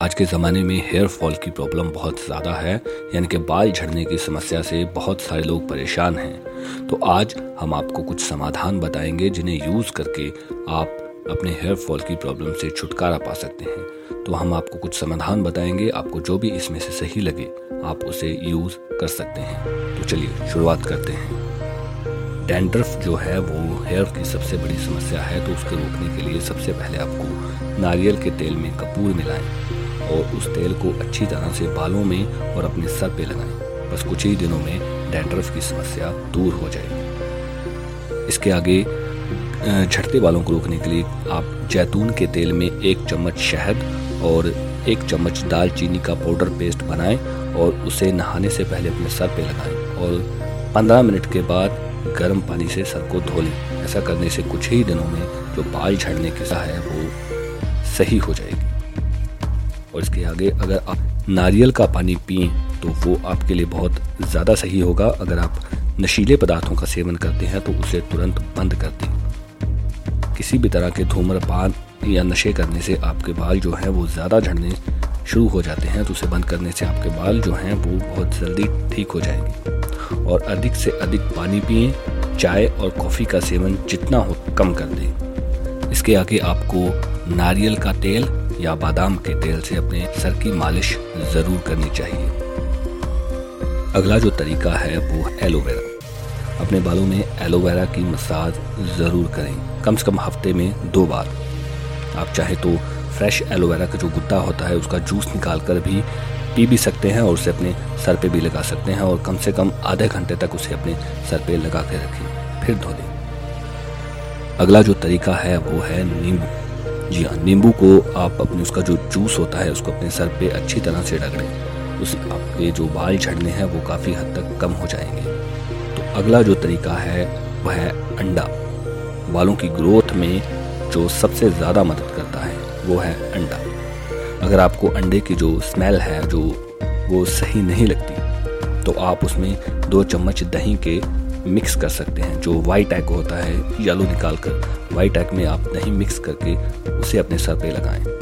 आज के ज़माने में हेयर फॉल की प्रॉब्लम बहुत ज़्यादा है, यानी कि बाल झड़ने की समस्या से बहुत सारे लोग परेशान हैं। तो आज हम आपको कुछ समाधान बताएँगे जिन्हें यूज़ करके आप अपने हेयर फॉल की प्रॉब्लम से छुटकारा पा सकते हैं। तो हम आपको कुछ समाधान बताएँगे, आपको जो भी इसमें से सही लगे, आप उसे यूज़ कर सकते हैं। तो चलिए शुरुआत करते हैं। डेंड्रफ जो है, वो हेयर की सबसे बड़ी समस्या है तो उसको रोकने के लिए सबसे पहले आपको नारियल के तेल में कपूर मिलाएँ। और उस तेल को अच्छी तरह से बालों में और अपने सर पे लगाएँ। बस कुछ ही दिनों में डैंड्रफ की समस्या दूर हो जाएगी। इसके आगे झटते बालों को रोकने के लिए आप जैतून के तेल में एक चम्मच शहद और एक चम्मच दालचीनी का पाउडर पेस्ट बनाएँ और उसे नहाने से पहले अपने सर पे लगाएँ और 15 मिनट के बाद गर्म पानी से सर को धो लें। ऐसा करने से कुछ ही दिनों में जो बाल झड़ने की है वो सही हो जाएगी। और इसके आगे अगर आप नारियल का पानी पिए तो वो आपके लिए बहुत ज़्यादा सही होगा। अगर आप नशीले पदार्थों का सेवन करते हैं तो उसे तुरंत बंद कर दें। किसी भी तरह के धूम्रपान या नशे करने से आपके बाल जो हैं, वो ज़्यादा झड़ने शुरू हो जाते हैं तो उसे बंद करने से आपके बाल जो हैं, वो बहुत जल्दी ठीक हो जाएँगे। और अधिक से अधिक पानी पिए, चाय और कॉफ़ी का सेवन जितना हो कम कर दें। इसके आगे आपको नारियल का तेल या बादाम के तेल से अपने सर की मालिश ज़रूर करनी चाहिए। अगला जो तरीका है वो एलोवेरा। अपने बालों में एलोवेरा की मसाज ज़रूर करें। कम से कम हफ़्ते में दो बार। आप चाहे तो फ्रेश एलोवेरा का जो गुद्दा होता है, उसका जूस निकाल कर भी पी भी सकते हैं और उसे अपने सर पे भी लगा सकते हैं और कम से कम आधे घंटे तक उसे अपने सर पे लगा के रखें। फिर धो दें अगला जो तरीका है वो है नींबू। जी हाँ नींबू को आप अपने उसका जो जूस होता है, उसको अपने सर पे अच्छी तरह से रगड़ें। उस आपके जो बाल झड़ने हैं, वो काफ़ी हद तक कम हो जाएँगे। तो अगला जो तरीका है, वह है अंडा। बालों की ग्रोथ में जो सबसे ज़्यादा मदद करता है, वो है अंडा। अगर आपको अंडे की जो स्मेल है, जो वो सही नहीं लगती तो आप उसमें दो चम्मच दही के मिक्स कर सकते हैं। जो वाइट एग होता है येलो निकाल कर वाइट एग में आप दही मिक्स करके उसे अपने सर पे लगाएँ।